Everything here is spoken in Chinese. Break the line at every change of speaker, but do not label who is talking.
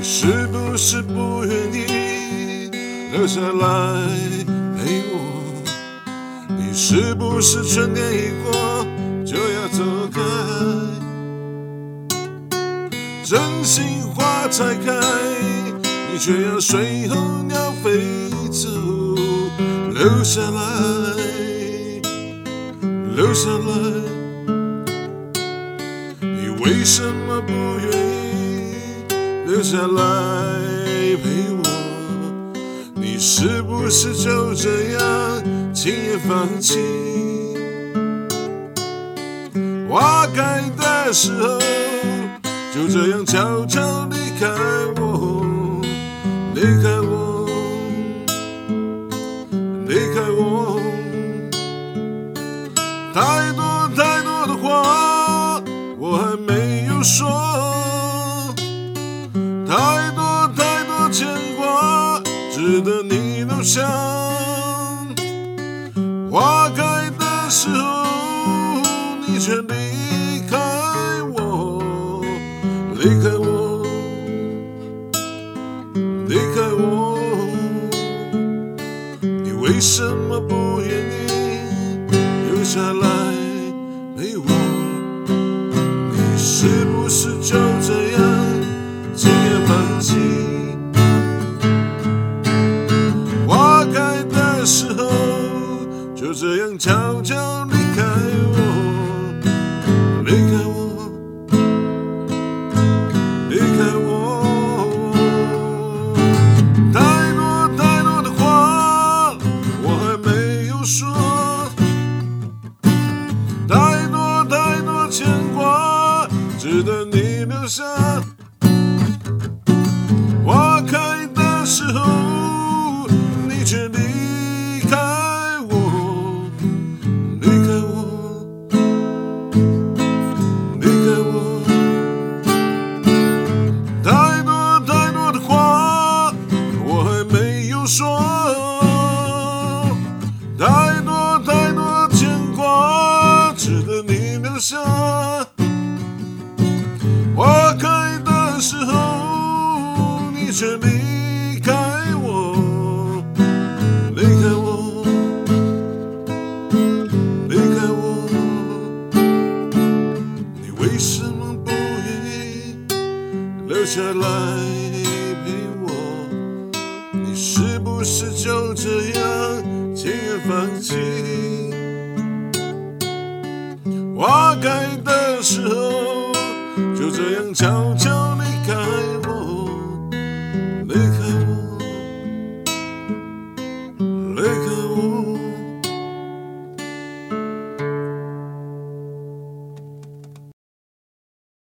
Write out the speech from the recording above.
你是不是不愿意留下来陪我？你是不是春天一过就要走开？真心花才开，你却要随候鸟飞走，留下来，留下来，你为什么不愿意留下来陪我？你是不是就这样轻易放弃？花开的时候。就这样悄悄离开我，离开我，想。花开的时候，你却离开我。离开我，离开我，你为什就这样悄悄离开我，离开我，离开我。太多太多的话我还没有说，太多太多牵挂值得你留下。却离开我，离开我，离开我。你为什么不愿意留下来陪我？你是不是就这样轻言放弃？花开的时候。就这样悄悄离开。